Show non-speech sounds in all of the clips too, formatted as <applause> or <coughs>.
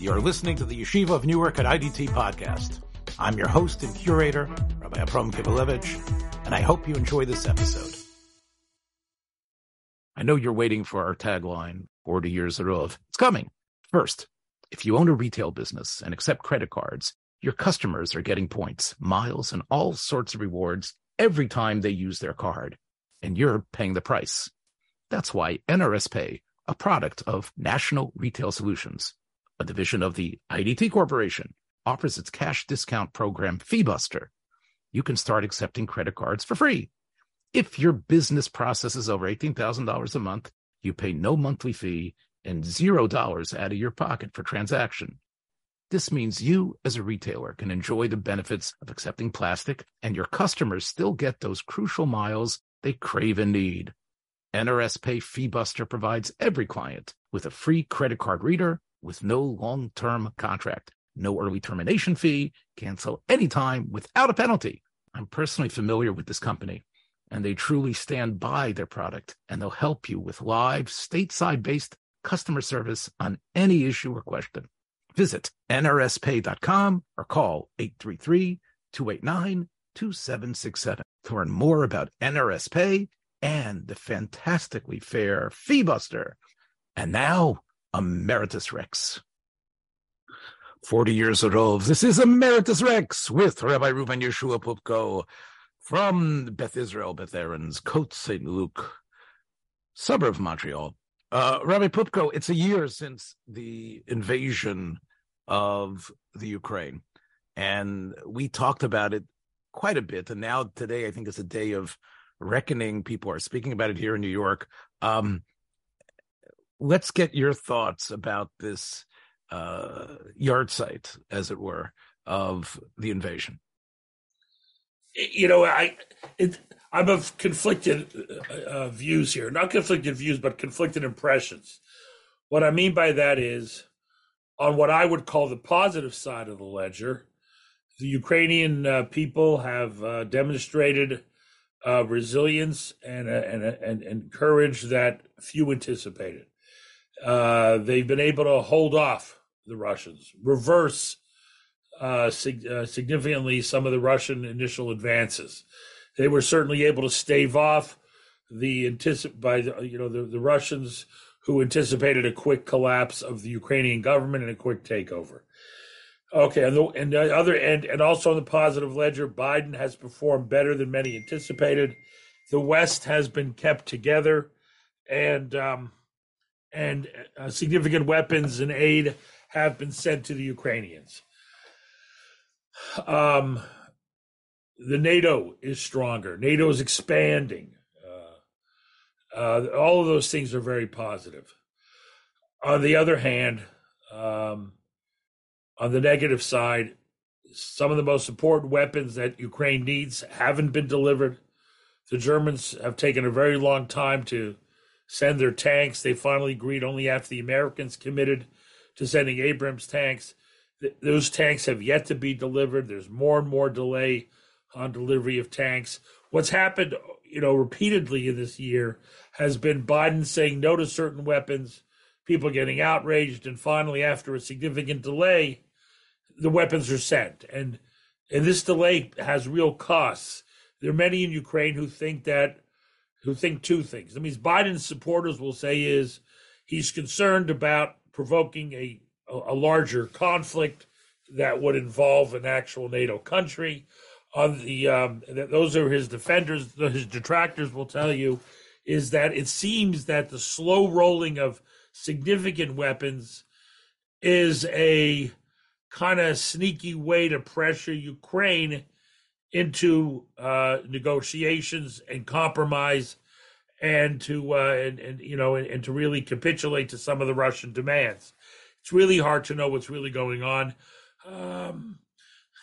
You're listening to the Yeshiva of Newark at IDT podcast. I'm your host and curator, Rabbi Abram Kibalevich, and I hope you enjoy this episode. I know you're waiting for our tagline, 40 years of. It's coming. First, if you own a retail business and accept credit cards, your customers are getting points, miles, and all sorts of rewards every time they use their card, and you're paying the price. That's why NRS Pay, a product of National Retail Solutions, a division of the IDT Corporation, offers its cash discount program FeeBuster. You can start accepting credit cards for free. If your business processes over $18,000 a month, you pay no monthly fee and $0 out of your pocket for transaction. This means you, as a retailer, can enjoy the benefits of accepting plastic, and your customers still get those crucial miles they crave and need. NRS Pay FeeBuster provides every client with a free credit card reader with no long term contract, no early termination fee, cancel anytime without a penalty. I'm personally familiar with this company, and they truly stand by their product, and they'll help you with live, stateside based customer service on any issue or question. Visit nrspay.com or call 833 289 2767 to learn more about NRS Pay and the fantastically fair FeeBuster. And now, Emeritus Rex. 40 years old. This is Emeritus Rex with Rabbi Reuben Yeshua Poupko from Beth Israel, Beth Aaron's, Côte St. Luc, suburb of Montreal. Uh, Rabbi Poupko, it's a year since the invasion of the Ukraine. And we talked about it quite a bit. And now today, I think is a day of reckoning. People are speaking about it here in New York. Um, let's get your thoughts about this uh, site, as it were, of the invasion. You know, I it, I'm of conflicted uh, uh, views here. Not conflicted views, but conflicted impressions. What I mean by that is, on what I would call the positive side of the ledger, the Ukrainian uh, people have uh, demonstrated uh, resilience and, and, and, and courage that few anticipated. Uh, they've been able to hold off the Russians, reverse uh, sig- uh, significantly some of the Russian initial advances. They were certainly able to stave off the anticip- by the, you know the, the Russians who anticipated a quick collapse of the Ukrainian government and a quick takeover. Okay, and the, and the other end, and also on the positive ledger, Biden has performed better than many anticipated. The West has been kept together, and um, and uh, significant weapons and aid have been sent to the Ukrainians. Um, the NATO is stronger. NATO is expanding. Uh, uh, all of those things are very positive. On the other hand, um, on the negative side, some of the most important weapons that Ukraine needs haven't been delivered. The Germans have taken a very long time to send their tanks. They finally agreed only after the Americans committed to sending Abrams tanks. Th- those tanks have yet to be delivered. There's more and more delay on delivery of tanks. What's happened, you know, repeatedly in this year has been Biden saying no to certain weapons, people getting outraged, and finally, after a significant delay, the weapons are sent. And and this delay has real costs. There are many in Ukraine who think that who think two things. I mean, Biden's supporters will say is he's concerned about provoking a a larger conflict that would involve an actual NATO country. On the um, those are his defenders. His detractors will tell you is that it seems that the slow rolling of significant weapons is a kind of sneaky way to pressure Ukraine into uh, negotiations and compromise and to uh, and, and you know and, and, to really capitulate to some of the Russian demands. It's really hard to know what's really going on. Um,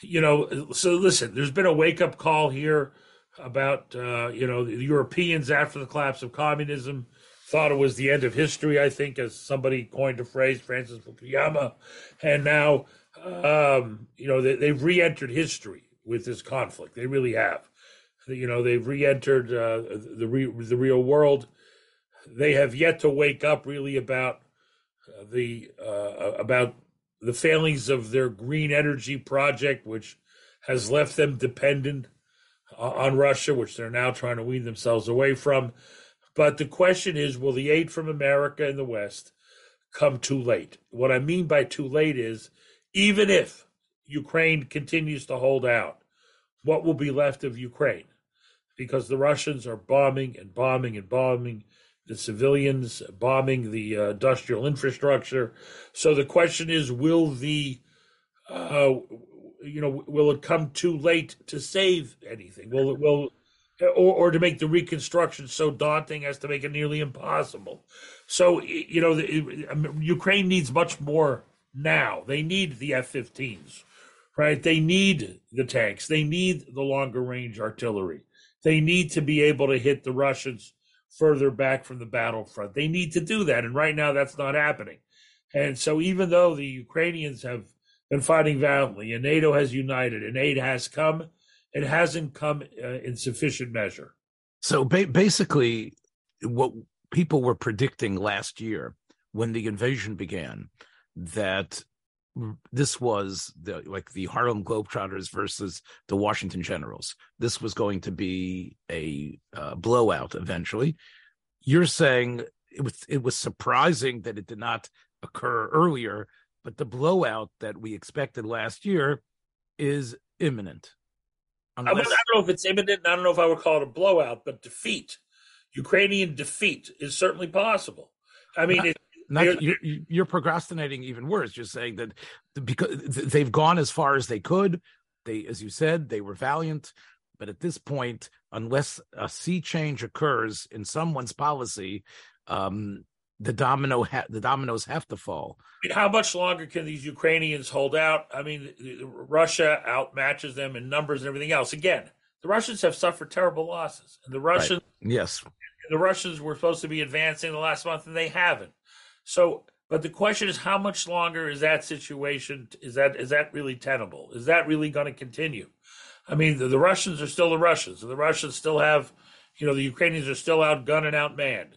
you know, so listen, there's been a wake up call here about uh, you know the Europeans after the collapse of communism thought it was the end of history. I think, as somebody coined a phrase, Francis Fukuyama, and now um, you know, they, have re-entered history with this conflict. They really have. You know, they've re-entered uh, the re- the real world. They have yet to wake up really about uh, the uh, about the failings of their green energy project, which has left them dependent uh, on Russia, which they're now trying to wean themselves away from. But the question is will the aid from America and the West come too late? What I mean by too late is even if Ukraine continues to hold out, what will be left of Ukraine? Because the Russians are bombing and bombing and bombing the civilians, bombing the uh, industrial infrastructure. So the question is, will the uh, you know, will it come too late to save anything? Will it will or, or to make the reconstruction so daunting as to make it nearly impossible? So you know, the, Ukraine needs much more now. They need the F-15s, right? They need the tanks. They need the longer range artillery. They need to be able to hit the Russians further back from the battlefront. They need to do that, and right now that's not happening. And so, even though the Ukrainians have been fighting valiantly, and NATO has united, and aid has come. It hasn't come uh, in sufficient measure. So ba- basically, what people were predicting last year when the invasion began, that this was the like the Harlem Globetrotters versus the Washington Generals. This was going to be a uh, blowout eventually. You're saying it was it was surprising that it did not occur earlier but the blowout that we expected last year is imminent. Unless... I, mean, I, don't know if it's imminent. I don't know if I would call it a blowout, but defeat, Ukrainian defeat, is certainly possible. I mean, not, you're, you're, procrastinating even worse. You're saying that because they've gone as far as they could. They, as you said, they were valiant. But at this point, unless a sea change occurs in someone's policy, um, the domino ha- the dominoes have to fall. I mean, how much longer can these Ukrainians hold out? I mean, Russia outmatches them in numbers and everything else. Again, the Russians have suffered terrible losses, and the Russians, right. yes, the Russians were supposed to be advancing the last month, and they haven't. So, but the question is, how much longer is that situation? Is that is that really tenable? Is that really going to continue? I mean, the, the Russians are still the Russians, and the Russians still have, you know, the Ukrainians are still outgunned and outmanned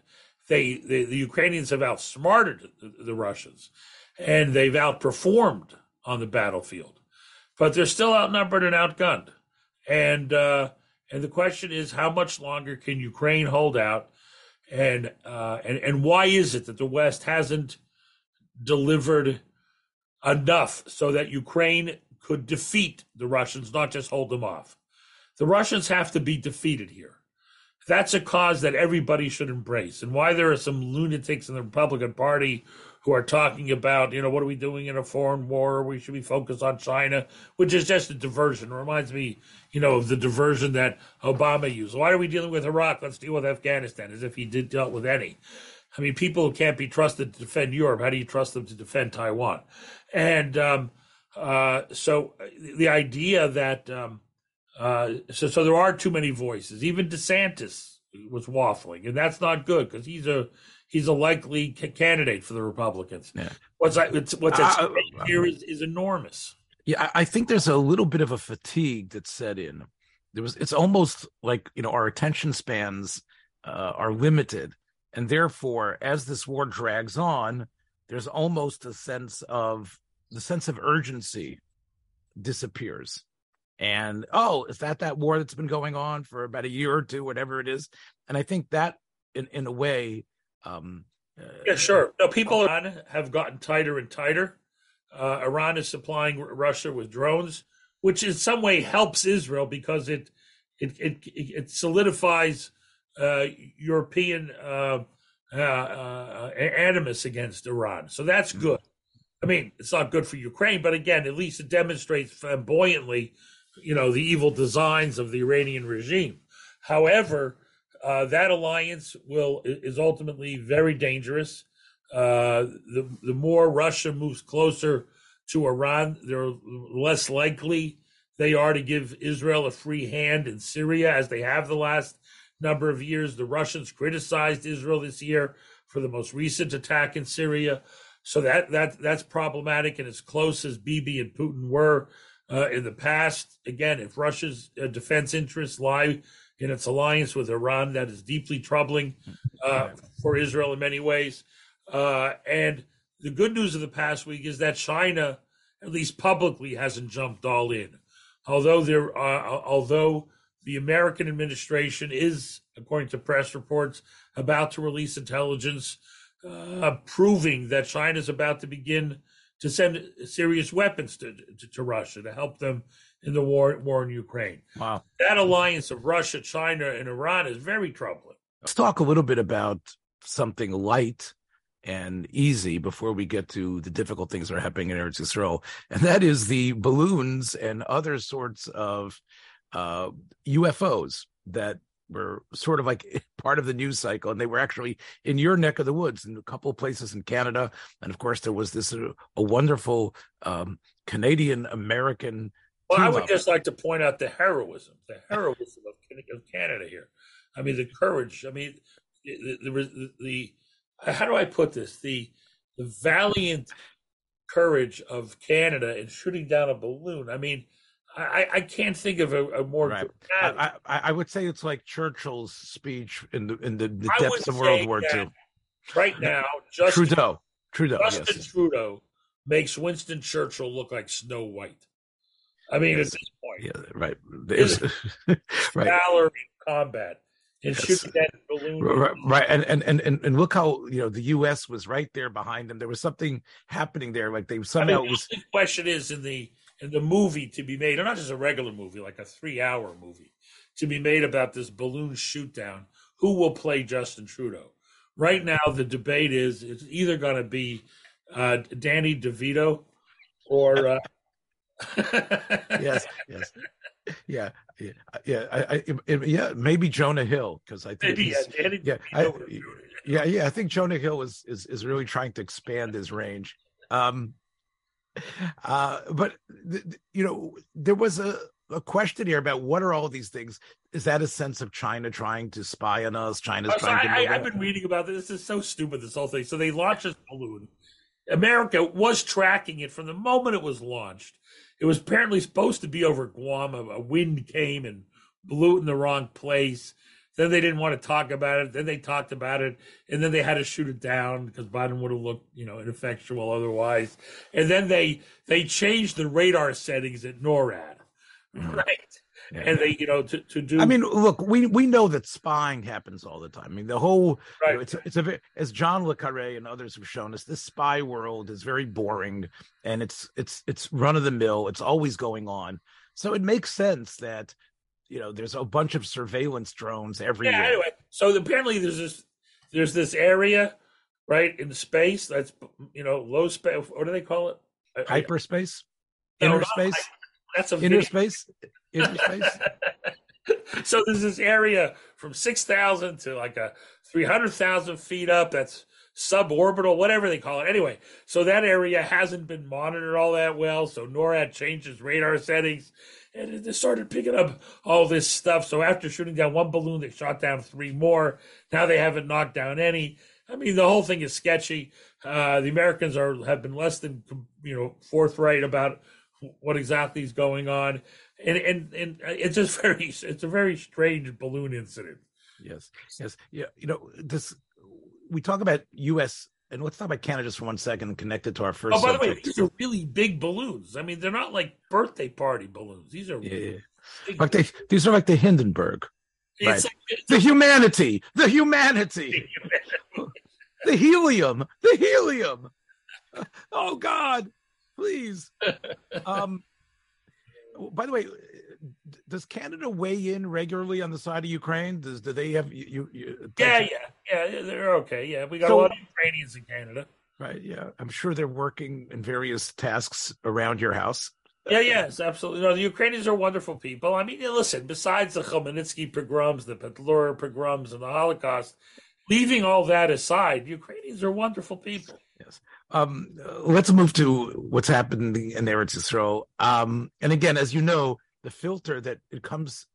they, they the Ukrainians have outsmarted the, the Russians, and they've outperformed on the battlefield, but they're still outnumbered and outgunned. And uh, and the question is, how much longer can Ukraine hold out? And uh, and and why is it that the West hasn't delivered enough so that Ukraine could defeat the Russians, not just hold them off? The Russians have to be defeated here that's a cause that everybody should embrace. And why there are some lunatics in the Republican Party who are talking about, you know, what are we doing in a foreign war? We should be focused on China, which is just a diversion. It reminds me, you know, of the diversion that Obama used. Why are we dealing with Iraq? Let's deal with Afghanistan, as if he did dealt with any. I mean, people can't be trusted to defend Europe, how do you trust them to defend Taiwan? And um, uh, so the idea that um, uh, so, so there are too many voices. Even DeSantis was waffling, and that's not good because he's a he's a likely c- candidate for the Republicans. Yeah. What's it's, what's at uh, here is, is enormous. Yeah, I think there's a little bit of a fatigue that's set in. There was it's almost like you know our attention spans uh, are limited, and therefore, as this war drags on, there's almost a sense of the sense of urgency disappears and oh is that that war that's been going on for about a year or two whatever it is? And i think that in in a way um uh, yeah sure. No people have gotten tighter and tighter. Uh, iran is supplying russia with drones which in some way helps israel because it it it, it solidifies uh, european uh, uh, uh, animus against iran. So that's mm-hmm. good. I mean, it's not good for Ukraine, but again, at least it demonstrates flamboyantly you know, the evil designs of the Iranian regime. However, uh, that alliance will is ultimately very dangerous. Uh, the the more Russia moves closer to Iran, they're less likely they are to give Israel a free hand in Syria, as they have the last number of years. The Russians criticized Israel this year for the most recent attack in Syria, so that that that's problematic. And as close as Bibi and Putin were uh, in the past. Again, if Russia's uh, defense interests lie in its alliance with Iran, that is deeply troubling uh, for Israel in many ways. Uh, and the good news of the past week is that China, at least publicly, hasn't jumped all in. Although there, uh, although the American administration is, according to press reports, about to release intelligence uh, proving that China is about to begin to send serious weapons to, to, to Russia to help them in the war war in Ukraine. Wow, that alliance of Russia, China, and Iran is very troubling. Let's talk a little bit about something light and easy before we get to the difficult things that are happening in Eretz Yisrael, and that is the balloons and other sorts of uh, UFOs that were sort of like <laughs> part of the news cycle, and they were actually in your neck of the woods in a couple of places in Canada, and of course there was this uh, a wonderful um, Canadian American. Well, I would up. just like to point out the heroism, the heroism of, of Canada here. I mean, the courage. I mean, the, the, the, the how do I put this? The the valiant courage of Canada in shooting down a balloon. I mean, I, I can't think of a, a more. Right. I, I, I, would say it's like Churchill's speech in the in the, the depths of World War II. Right now, Justin, Trudeau, Trudeau, Justin yes. Trudeau makes Winston Churchill look like Snow White. I mean, yes. at this point, yeah, right. There's <laughs> right. valor in combat and yes. shooting that balloon. Right, right, and, and and and look how you know the U.S. was right there behind them. There was something happening there, like they somehow I mean, was. The question is in the the movie to be made, or not just a regular movie, like a three hour movie, to be made about this balloon shoot down, who will play Justin Trudeau? Right now, the debate is it's either going to be uh, Danny DeVito or. Uh... <laughs> yes, yes. Yeah, yeah, yeah, I, I, yeah. Maybe Jonah Hill because I think yeah, Danny yeah, I, yeah, yeah. I think Jonah Hill is is is really trying to expand his range. Um, uh, but th- you know, there was a, a question here about what are all these things? Is that a sense of China trying to spy on us? China's oh, trying I, to. I, have been reading about this. This is so stupid. This whole thing. So they launched this balloon. America was tracking it from the moment it was launched. It was apparently supposed to be over Guam. A, a wind came and blew it in the wrong place. Then they didn't want to talk about it. Then they talked about it, and then they had to shoot it down because Biden would have looked, you know, ineffectual otherwise. And then they they changed the radar settings at NORAD, mm-hmm. right? Yeah. And they, you know, to, to do. I mean, look, we we know that spying happens all the time. I mean, the whole, right. You know, it's it's a as John le Carre and others have shown us, this spy world is very boring, and it's it's it's run of the mill. It's always going on. So it makes sense that you know there's a bunch of surveillance drones everywhere. Yeah, anyway, so apparently there's this there's this area right in space that's you know low space. What do they call it? Hyperspace, no, inner space. That's a inner space. Inner space. <laughs> so there's this area from six thousand to like a three hundred thousand feet up. That's suborbital, whatever they call it. Anyway, so that area hasn't been monitored all that well. So NORAD changes radar settings and it they started picking up all this stuff. So after shooting down one balloon, they shot down three more. Now they haven't knocked down any. I mean, the whole thing is sketchy. Uh, the Americans are have been less than you know forthright about what exactly is going on, and and and it's just <laughs> very it's a very strange balloon incident. Yes, yes, yeah. You know, this we talk about U.S and let's talk about Canada just for one second and connect it to our first. Oh, by subject. the way, these are really big balloons. I mean, they're not like birthday party balloons. These are yeah, like they, these are like the Hindenburg. Right. the humanity, <laughs> the humanity, the helium, the helium. Oh God, please. <laughs> Um, by the way, does Canada weigh in regularly on the side of Ukraine? Does do they have you? you yeah, yeah, yeah. They're okay. Yeah, we got so, a lot of Ukrainians in Canada. Right. Yeah, I'm sure they're working in various tasks around your house. Yeah, yes, absolutely. No, the Ukrainians are wonderful people. I mean, listen, besides the Khmelnytsky pogroms, the Petlura pogroms, and the Holocaust, leaving all that aside, Ukrainians are wonderful people. Yes. Um, let's move to what's happening in Eretz Yisrael. Um, and again, as you know, the filter that it comes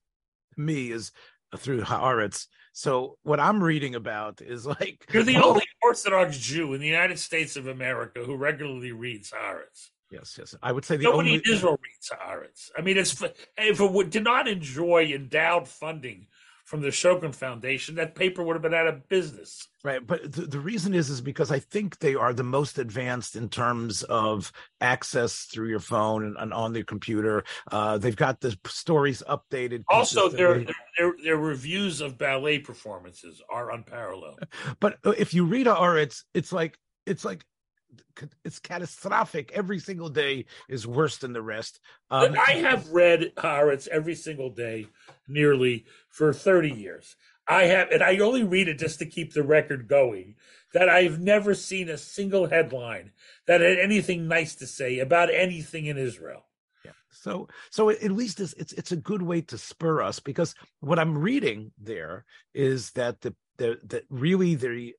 to me is through Haaretz. So what I'm reading about is like you're the <laughs> only Orthodox Jew in the United States of America who regularly reads Haaretz. Yes, yes. I would say the nobody only... in Israel reads Haaretz. I mean, it's if it did not enjoy endowed funding from the Schocken Foundation, that paper would have been out of business. Right, but the, the reason is is because I think they are the most advanced in terms of access through your phone and, and on their computer. Uh, they've got the stories updated. Also, their, their their reviews of ballet performances are unparalleled. <laughs> But uh, if you read Haaretz, it's like it's like it's catastrophic. Every single day is worse than the rest. Um, I have read Haaretz every single day, nearly for thirty years. I have, and I only read it just to keep the record going. That I've never seen a single headline that had anything nice to say about anything in Israel. Yeah. So, so at least it's, it's it's a good way to spur us because what I'm reading there is that the the that really the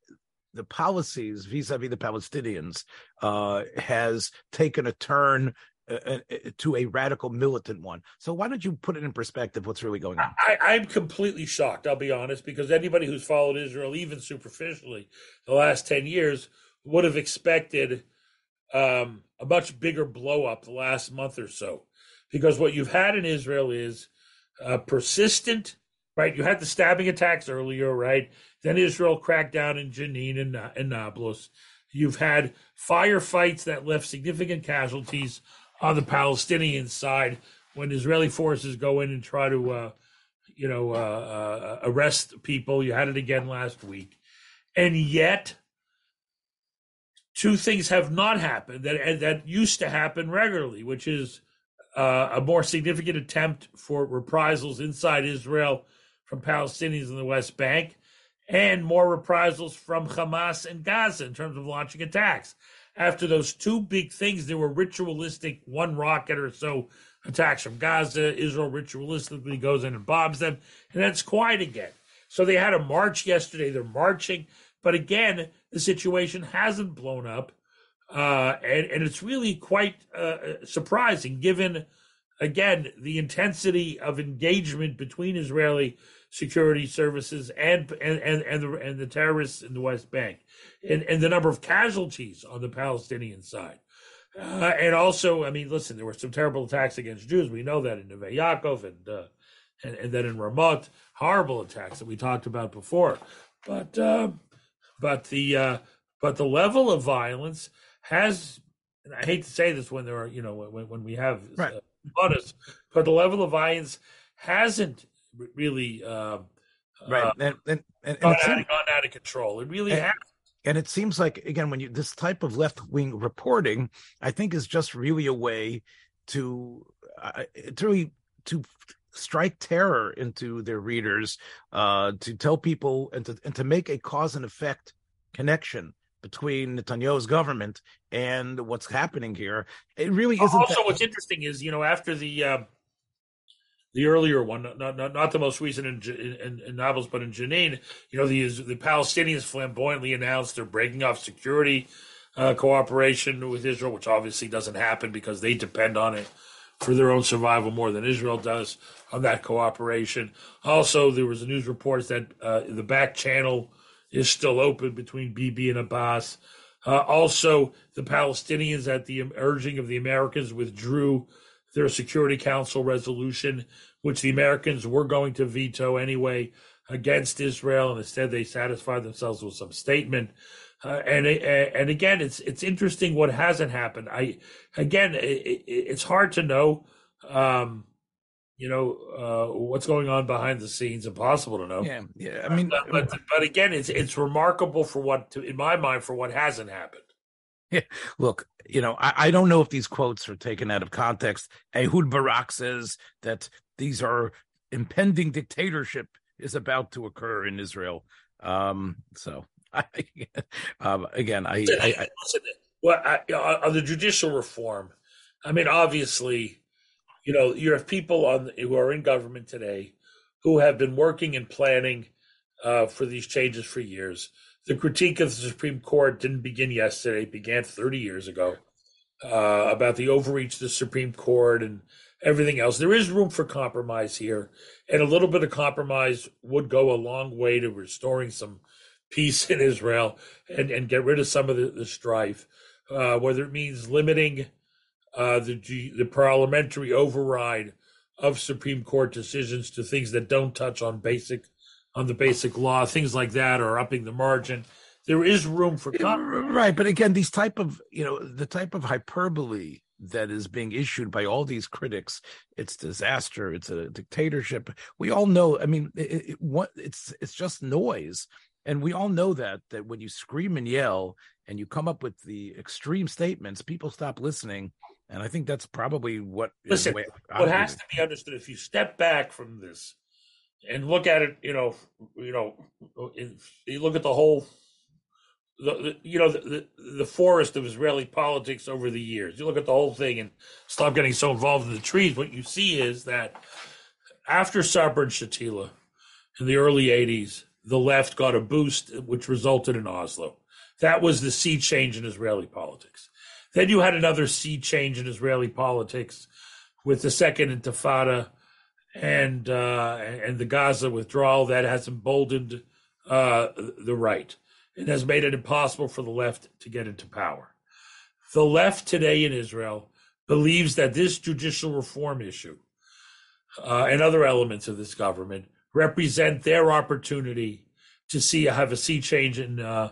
the policies vis-a-vis the Palestinians uh, has taken a turn uh, to a radical militant one. So why don't you put it in perspective? What's really going on? I, am completely shocked. I'll be honest, because anybody who's followed Israel, even superficially, the last ten years, would have expected um, a much bigger blow up the last month or so. Because what you've had in Israel is uh, persistent, right? You had the stabbing attacks earlier, right? Then Israel cracked down in Jenin and, and Nablus. You've had firefights that left significant casualties on the Palestinian side when Israeli forces go in and try to, uh, you know, uh, uh, arrest people. You had it again last week, and yet two things have not happened that that used to happen regularly, which is uh, a more significant attempt for reprisals inside Israel from Palestinians in the West Bank, and more reprisals from Hamas and Gaza in terms of launching attacks. After those two big things, there were ritualistic one rocket or so attacks from Gaza. Israel ritualistically goes in and bombs them, and then it's quiet again. So they had a march yesterday. They're marching, but again, the situation hasn't blown up, uh, and and it's really quite uh, surprising given, again, the intensity of engagement between Israeli security services and and and and the, and the terrorists in the West Bank, and and the number of casualties on the Palestinian side. Uh, and also, I mean, listen, there were some terrible attacks against Jews. We know that in Neve Yaakov and, uh, and and then in Ramot, horrible attacks that we talked about before. But uh, but the uh, but the level of violence has. And I hate to say this when there are, you know, when, when we have right. uh, but the level of violence hasn't really uh, right and, and, and, gone, out, gone, out, of control. It really and, has. And it seems like again, when you this type of left wing reporting, I think is just really a way to uh, to really to strike terror into their readers, uh, to tell people and to and to make a cause and effect connection between Netanyahu's government and what's happening here. It really isn't. Also, that- what's interesting is you know after the uh, the earlier one, not not, not the most recent in, in, in Nablus, but in Jenin, you know, the the Palestinians flamboyantly announced they're breaking off security uh, cooperation with Israel, which obviously doesn't happen because they depend on it for their own survival more than Israel does on that cooperation. Also, there was news report that uh, the back channel is still open between Bibi and Abbas. Uh, also, the Palestinians, at the urging of the Americans, withdrew their Security Council resolution, which the Americans were going to veto anyway against Israel, and instead they satisfied themselves with some statement. Uh, and and again, it's it's interesting what hasn't happened. I again, it, it's hard to know, um, you know, uh, what's going on behind the scenes. Impossible to know. Yeah, yeah. I mean, but but, but again, it's it's remarkable for what, to, in my mind, for what hasn't happened. <laughs> Look, you know, I, I, don't know if these quotes are taken out of context. Ehud Barak says that these are impending dictatorship is about to occur in Israel. Um, so, <laughs> I, um, again, I, I. Well, on the judicial reform, I mean, obviously, you know, you have people on who are in government today who have been working and planning uh, for these changes for years the critique of the Supreme Court didn't begin yesterday; it began 30 years ago uh, about the overreach of the Supreme Court and everything else. There is room for compromise here, and a little bit of compromise would go a long way to restoring some <laughs> peace in Israel and, and get rid of some of the, the strife. Uh, whether it means limiting uh, the the parliamentary override of Supreme Court decisions to things that don't touch on basic on the basic law, things like that, or upping the margin. There is room for compromise. right, but again, these type of you know the type of hyperbole that is being issued by all these critics it's disaster it's a dictatorship we all know i mean it, it, what it's it's just noise and we all know that that when you scream and yell and you come up with the extreme statements people stop listening and i think that's probably what listen what has to be understood if you step back from this and look at it you know you know you look at the whole the, the, you know the, the, forest of Israeli politics over the years. You look at the whole thing and stop getting so involved in the trees. What you see is that after Sabra and Shatila in the early '80s, the left got a boost, which resulted in Oslo. That was the sea change in Israeli politics. Then you had another sea change in Israeli politics with the Second Intifada and uh, and the Gaza withdrawal that has emboldened uh, the right and has made it impossible for the left to get into power. The left today in Israel believes that this judicial reform issue uh, and other elements of this government represent their opportunity to see have a sea change in uh,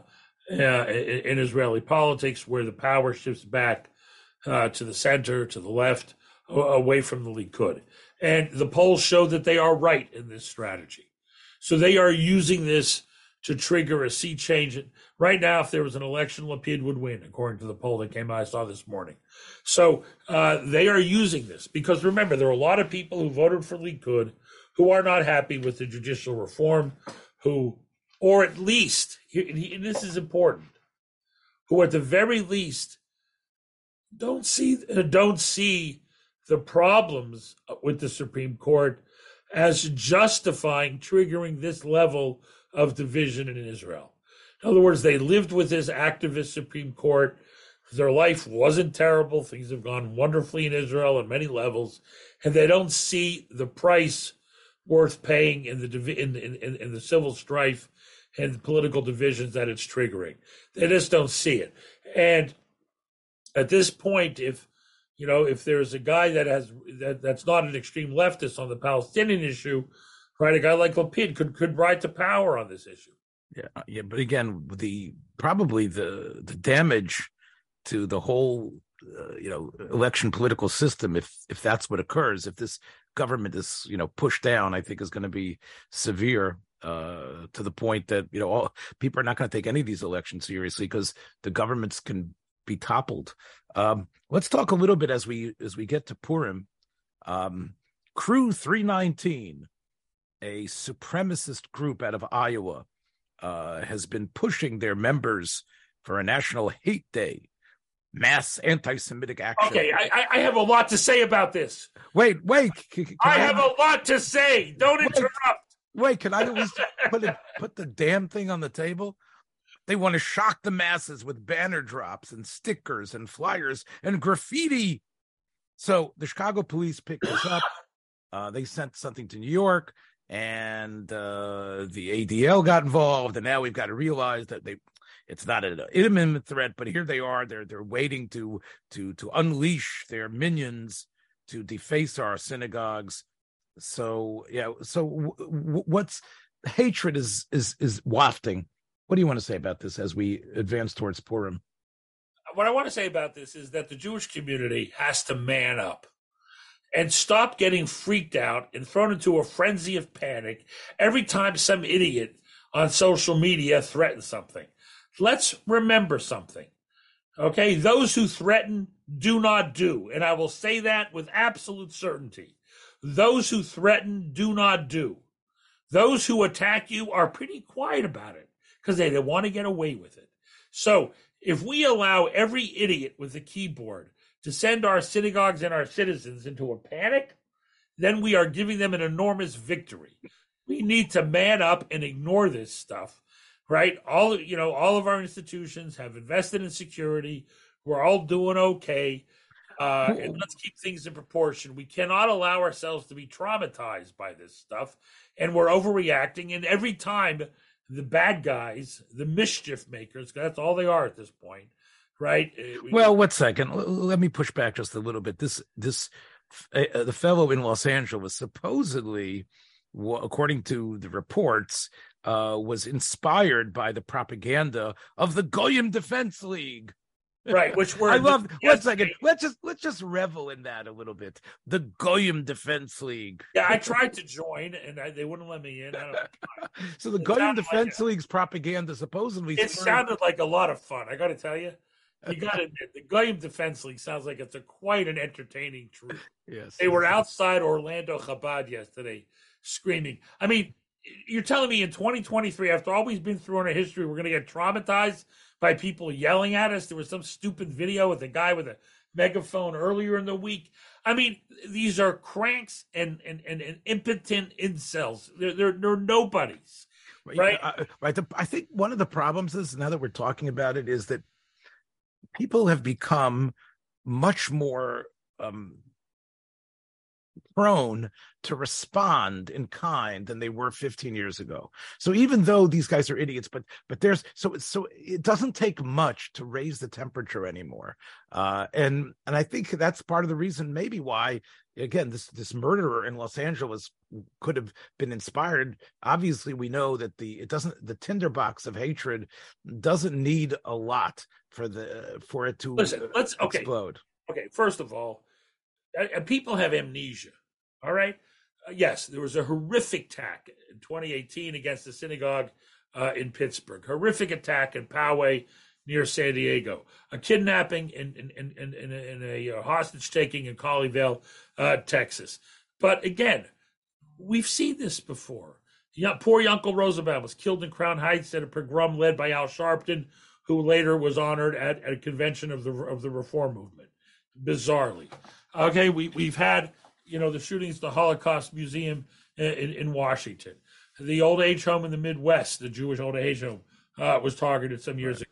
uh, in Israeli politics, where the power shifts back uh, to the center, to the left, away from the Likud. And the polls show that they are right in this strategy. So they are using this to trigger a sea change. Right now, if there was an election, Lapid would win, according to the poll that came out I saw this morning. So uh, they are using this because remember, there are a lot of people who voted for Likud who are not happy with the judicial reform, who, or at least, and this is important, who at the very least don't see don't see the problems with the Supreme Court as justifying triggering this level of division in Israel. In other words, they lived with this activist Supreme Court. Their life wasn't terrible. Things have gone wonderfully in Israel on many levels, and they don't see the price worth paying in the in, in, in the civil strife and the political divisions that it's triggering. They just don't see it. And at this point, if you know, if there's a guy that has that, that's not an extreme leftist on the Palestinian issue, right? A guy like Lapid could could ride to power on this issue. Yeah, uh, yeah, but again, the probably the the damage to the whole uh, you know election political system if if that's what occurs if this government is you know pushed down i think is going to be severe uh, to the point that you know all, people are not going to take any of these elections seriously because the governments can be toppled um, let's talk a little bit as we as we get to purim um, crew 319 a supremacist group out of Iowa uh, has been pushing their members for a national hate day, mass anti-Semitic action. Okay, I, I have a lot to say about this. Wait, wait. I, I, have a lot to say. Don't wait, interrupt. Wait, can I at least <laughs> put it, put the damn thing on the table? They want to shock the masses with banner drops and stickers and flyers and graffiti. So the Chicago police picked this up. <coughs> Uh, they sent something to New York and uh, the ADL got involved, and now we've got to realize that they it's not an imminent threat, but here they are. They're they're waiting to to to unleash their minions to deface our synagogues. So yeah, so w- w- what's hatred is is is wafting. What do you want to say about this as we advance towards Purim? What I want to say about this is that the Jewish community has to man up and stop getting freaked out and thrown into a frenzy of panic every time some idiot on social media threatens something. Let's remember something. Okay, those who threaten do not do. And I will say that with absolute certainty. Those who threaten do not do. Those who attack you are pretty quiet about it because they, they want to get away with it. So if we allow every idiot with a keyboard to send our synagogues and our citizens into a panic, then we are giving them an enormous victory. We need to man up and ignore this stuff, right? All you know, all of our institutions have invested in security. We're all doing okay. Uh, and let's keep things in proportion. We cannot allow ourselves to be traumatized by this stuff, and we're overreacting. And every time the bad guys, the mischief makers, that's all they are at this point, right? Uh, well, what second? Let me push back just a little bit. This this uh, uh, the fellow in Los Angeles supposedly according to the reports, uh, was inspired by the propaganda of the Goyim Defense League. Right, which were I love. One second, let's just let's just revel in that a little bit. The Goyim Defense League. Yeah, I tried to join and I, they wouldn't let me in. <laughs> so the it Goyim Defense like League's propaganda supposedly. It sounded like a lot of fun. I got to tell you. You got to <laughs> admit, the Goyim Defense League sounds like it's a quite an entertaining troop. Yes, they were outside Orlando Chabad yesterday, screaming. I mean, you're telling me in 2023, after all we've been through in our history, we're going to get traumatized by people yelling at us. There was some stupid video with a guy with a megaphone earlier in the week. I mean, these are cranks and and, and, and impotent incels. They're, they're they're nobodies, right? Uh, right. The, I think one of the problems is now that we're talking about it is that people have become much more um, prone to respond in kind than they were 15 years ago. So even though these guys are idiots, but but there's so so it doesn't take much to raise the temperature anymore. Uh, and and I think that's part of the reason maybe why again this this murderer in Los Angeles could have been inspired. Obviously, we know that the it doesn't the tinderbox of hatred doesn't need a lot for the for it to Listen, let's okay. explode. Okay, first of all, people have amnesia. All right. Uh, yes, there was a horrific attack in 2018 against the synagogue uh, in Pittsburgh. Horrific attack in Poway near San Diego. A kidnapping and in, in, in, in, a, in a uh, hostage taking in Colleyville, uh, Texas. But again, we've seen this before. Yeah, poor Yankel Rosenbaum was killed in Crown Heights at a pogrom led by Al Sharpton, who later was honored at, at a convention of the of the Reform movement. Bizarrely, okay, we we've had you know, the shootings, at the Holocaust Museum in, in Washington, the old age home in the Midwest, the Jewish old age home, uh, was targeted some years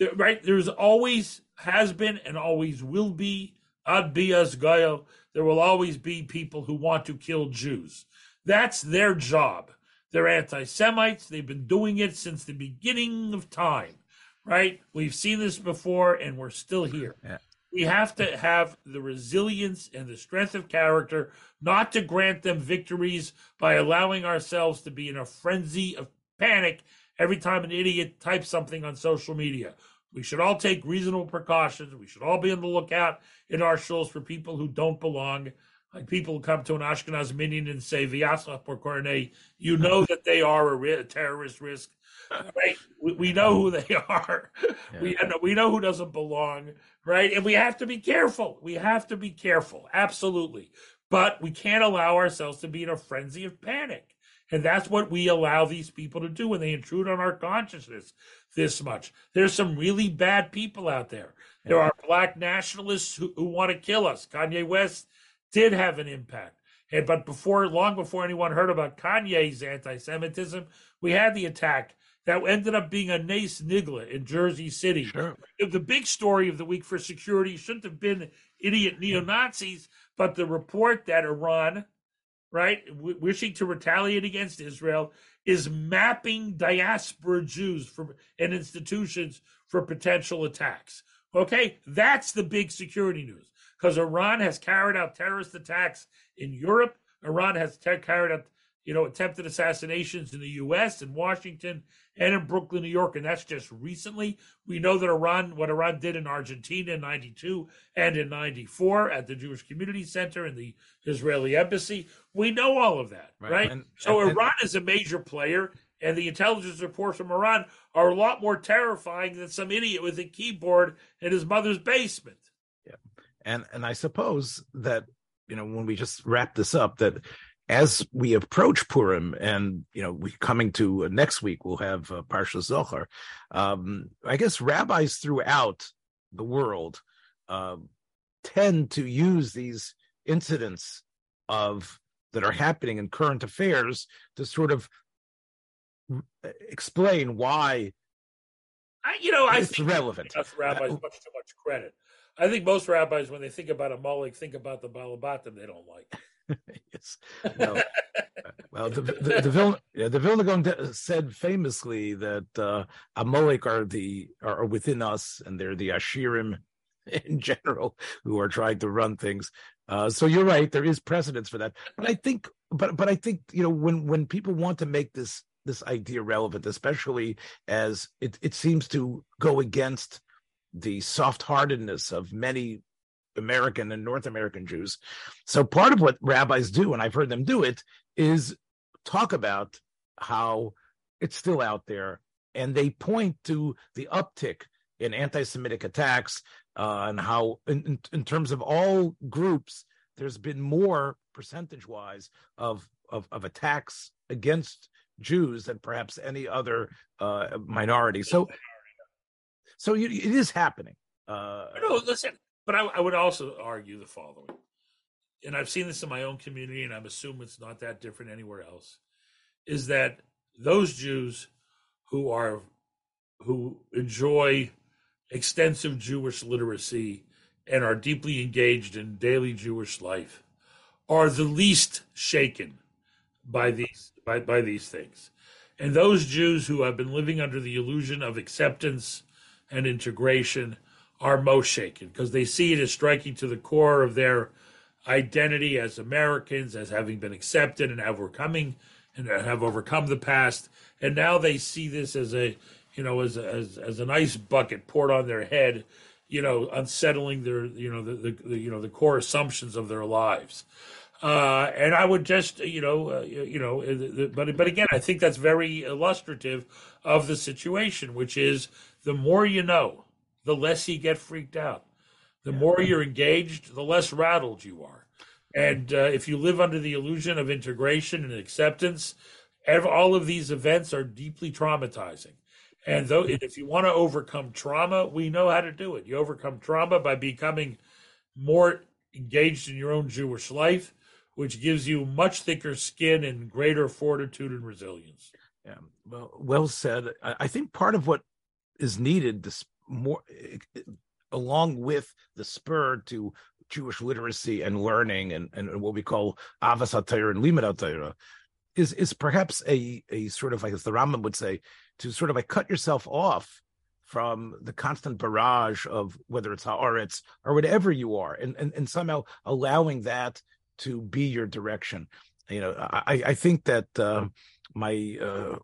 right. ago. Right? There's always has been and always will be ad bias goel. There will always be people who want to kill Jews. That's their job. They're anti Semites. They've been doing it since the beginning of time, right? We've seen this before and we're still here. Yeah we have to have the resilience and the strength of character not to grant them victories by allowing ourselves to be in a frenzy of panic every time an idiot types something on social media. We should all take reasonable precautions. We should all be on the lookout in our shows for people who don't belong. Like people come to an Ashkenaz minyan and say, Vyasa por Kornei, you know that they are a, a terrorist risk right? We, we, know who they <laughs> are. Yeah. We we know who doesn't belong, right? And we have to be careful. We have to be careful, absolutely. But we can't allow ourselves to be in a frenzy of panic. And that's what we allow these people to do when they intrude on our consciousness this much. There's some really bad people out there. There are black nationalists who, who want to kill us. Kanye West did have an impact. And but before long before anyone heard about Kanye's anti-Semitism, we had the attack that ended up being a nes nigla in Jersey City. Sure. The big story of the week for security shouldn't have been idiot neo Nazis, but the report that Iran, right, w- wishing to retaliate against Israel, is mapping diaspora Jews for, and institutions for potential attacks. Okay, that's the big security news because Iran has carried out terrorist attacks in Europe. Iran has ter- carried out you know, attempted assassinations in the U.S. in Washington and in Brooklyn, New York, and that's just recently. We know that Iran, what Iran did in Argentina in '92 and in '94 at the Jewish Community Center and the Israeli Embassy. We know all of that, right? right? And, so and, Iran is a major player, and the intelligence reports from Iran are a lot more terrifying than some idiot with a keyboard in his mother's basement. And and I suppose that you know when we just wrap this up that as we approach Purim, and you know, we coming to uh, next week, we'll have uh, Parsha Zachor. Um, I guess rabbis throughout the world uh, tend to use these incidents of that are happening in current affairs to sort of explain why. I, you know, I it's think relevant. rabbis much too much credit. I think most rabbis, when they think about Amalek, think about the Balabatim they don't like. <laughs> yes. No. well, the the, the, yeah, the Vilna said famously that uh, Amalek are the are within us, and they're the Ashirim <laughs> in general who are trying to run things. Uh, so you're right, there is precedence for that. But I think, but but I think you know when when people want to make this this idea relevant, especially as it it seems to go against the soft heartedness of many American and North American Jews. So part of what rabbis do, and I've heard them do it, is talk about how it's still out there, and they point to the uptick in anti-Semitic attacks uh, and how, in, in, terms of all groups, there's been more percentage-wise of, of of attacks against Jews than perhaps any other uh, minority. So, so it is happening. Uh, no, listen, but I, I would also argue the following, and I've seen this in my own community, and I'm assuming it's not that different anywhere else, is that those Jews who are who enjoy extensive Jewish literacy and are deeply engaged in daily Jewish life are the least shaken by these by, by these things. And those Jews who have been living under the illusion of acceptance and integration are most shaken because they see it as striking to the core of their identity as Americans, as having been accepted and have overcoming and have overcome the past. And now they see this as a, you know, as as as an ice bucket poured on their head, you know, unsettling their, you know, the, the, the you know the core assumptions of their lives. Uh, and I would just, you know, uh, you know, uh, but but again, I think that's very illustrative of the situation, which is the more you know, the less you get freaked out. The yeah. more you're engaged, the less rattled you are. And uh, if you live under the illusion of integration and acceptance, all of these events are deeply traumatizing. And though, if you want to overcome trauma, we know how to do it. You overcome trauma by becoming more engaged in your own Jewish life, which gives you much thicker skin and greater fortitude and resilience. Yeah, well, well said. I think part of what is needed more along with the spur to Jewish literacy and learning and, and what we call avas and limud is is perhaps a a sort of like as the Rambam would say to sort of like cut yourself off from the constant barrage of whether it's haaretz or whatever you are and, and and somehow allowing that to be your direction. You know i i think that uh, my uh,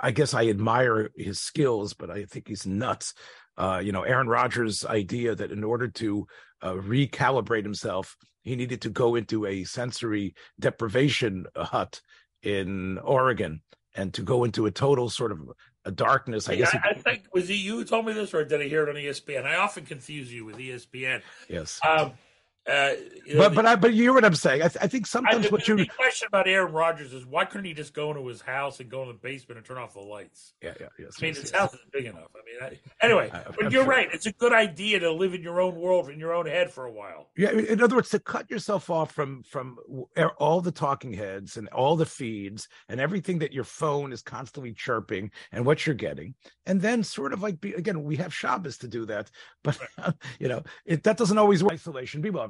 I guess I admire his skills, but I think he's nuts. Uh, you know, Aaron Rodgers' idea that in order to uh, recalibrate himself, he needed to go into a sensory deprivation hut in Oregon and to go into a total sort of a darkness. I guess. I, I think was it you who told me this, or did I hear it on ESPN? I often confuse you with ESPN. Yes. Um, uh, but but I, but you hear what I'm saying. I, th- I think sometimes I, what you the question about Aaron Rodgers is why couldn't he just go into his house and go in the basement and turn off the lights? Yeah, yeah, yes. I mean, yes, his yes. house is big enough. I mean, I, anyway, I, but you're sure. right. It's a good idea to live in your own world in your own head for a while. Yeah, in other words, to cut yourself off from from all the talking heads and all the feeds and everything that your phone is constantly chirping and what you're getting, and then sort of like be again, we have Shabbos to do that, but right. <laughs> you know, it, that doesn't always work. Isolation. Be well,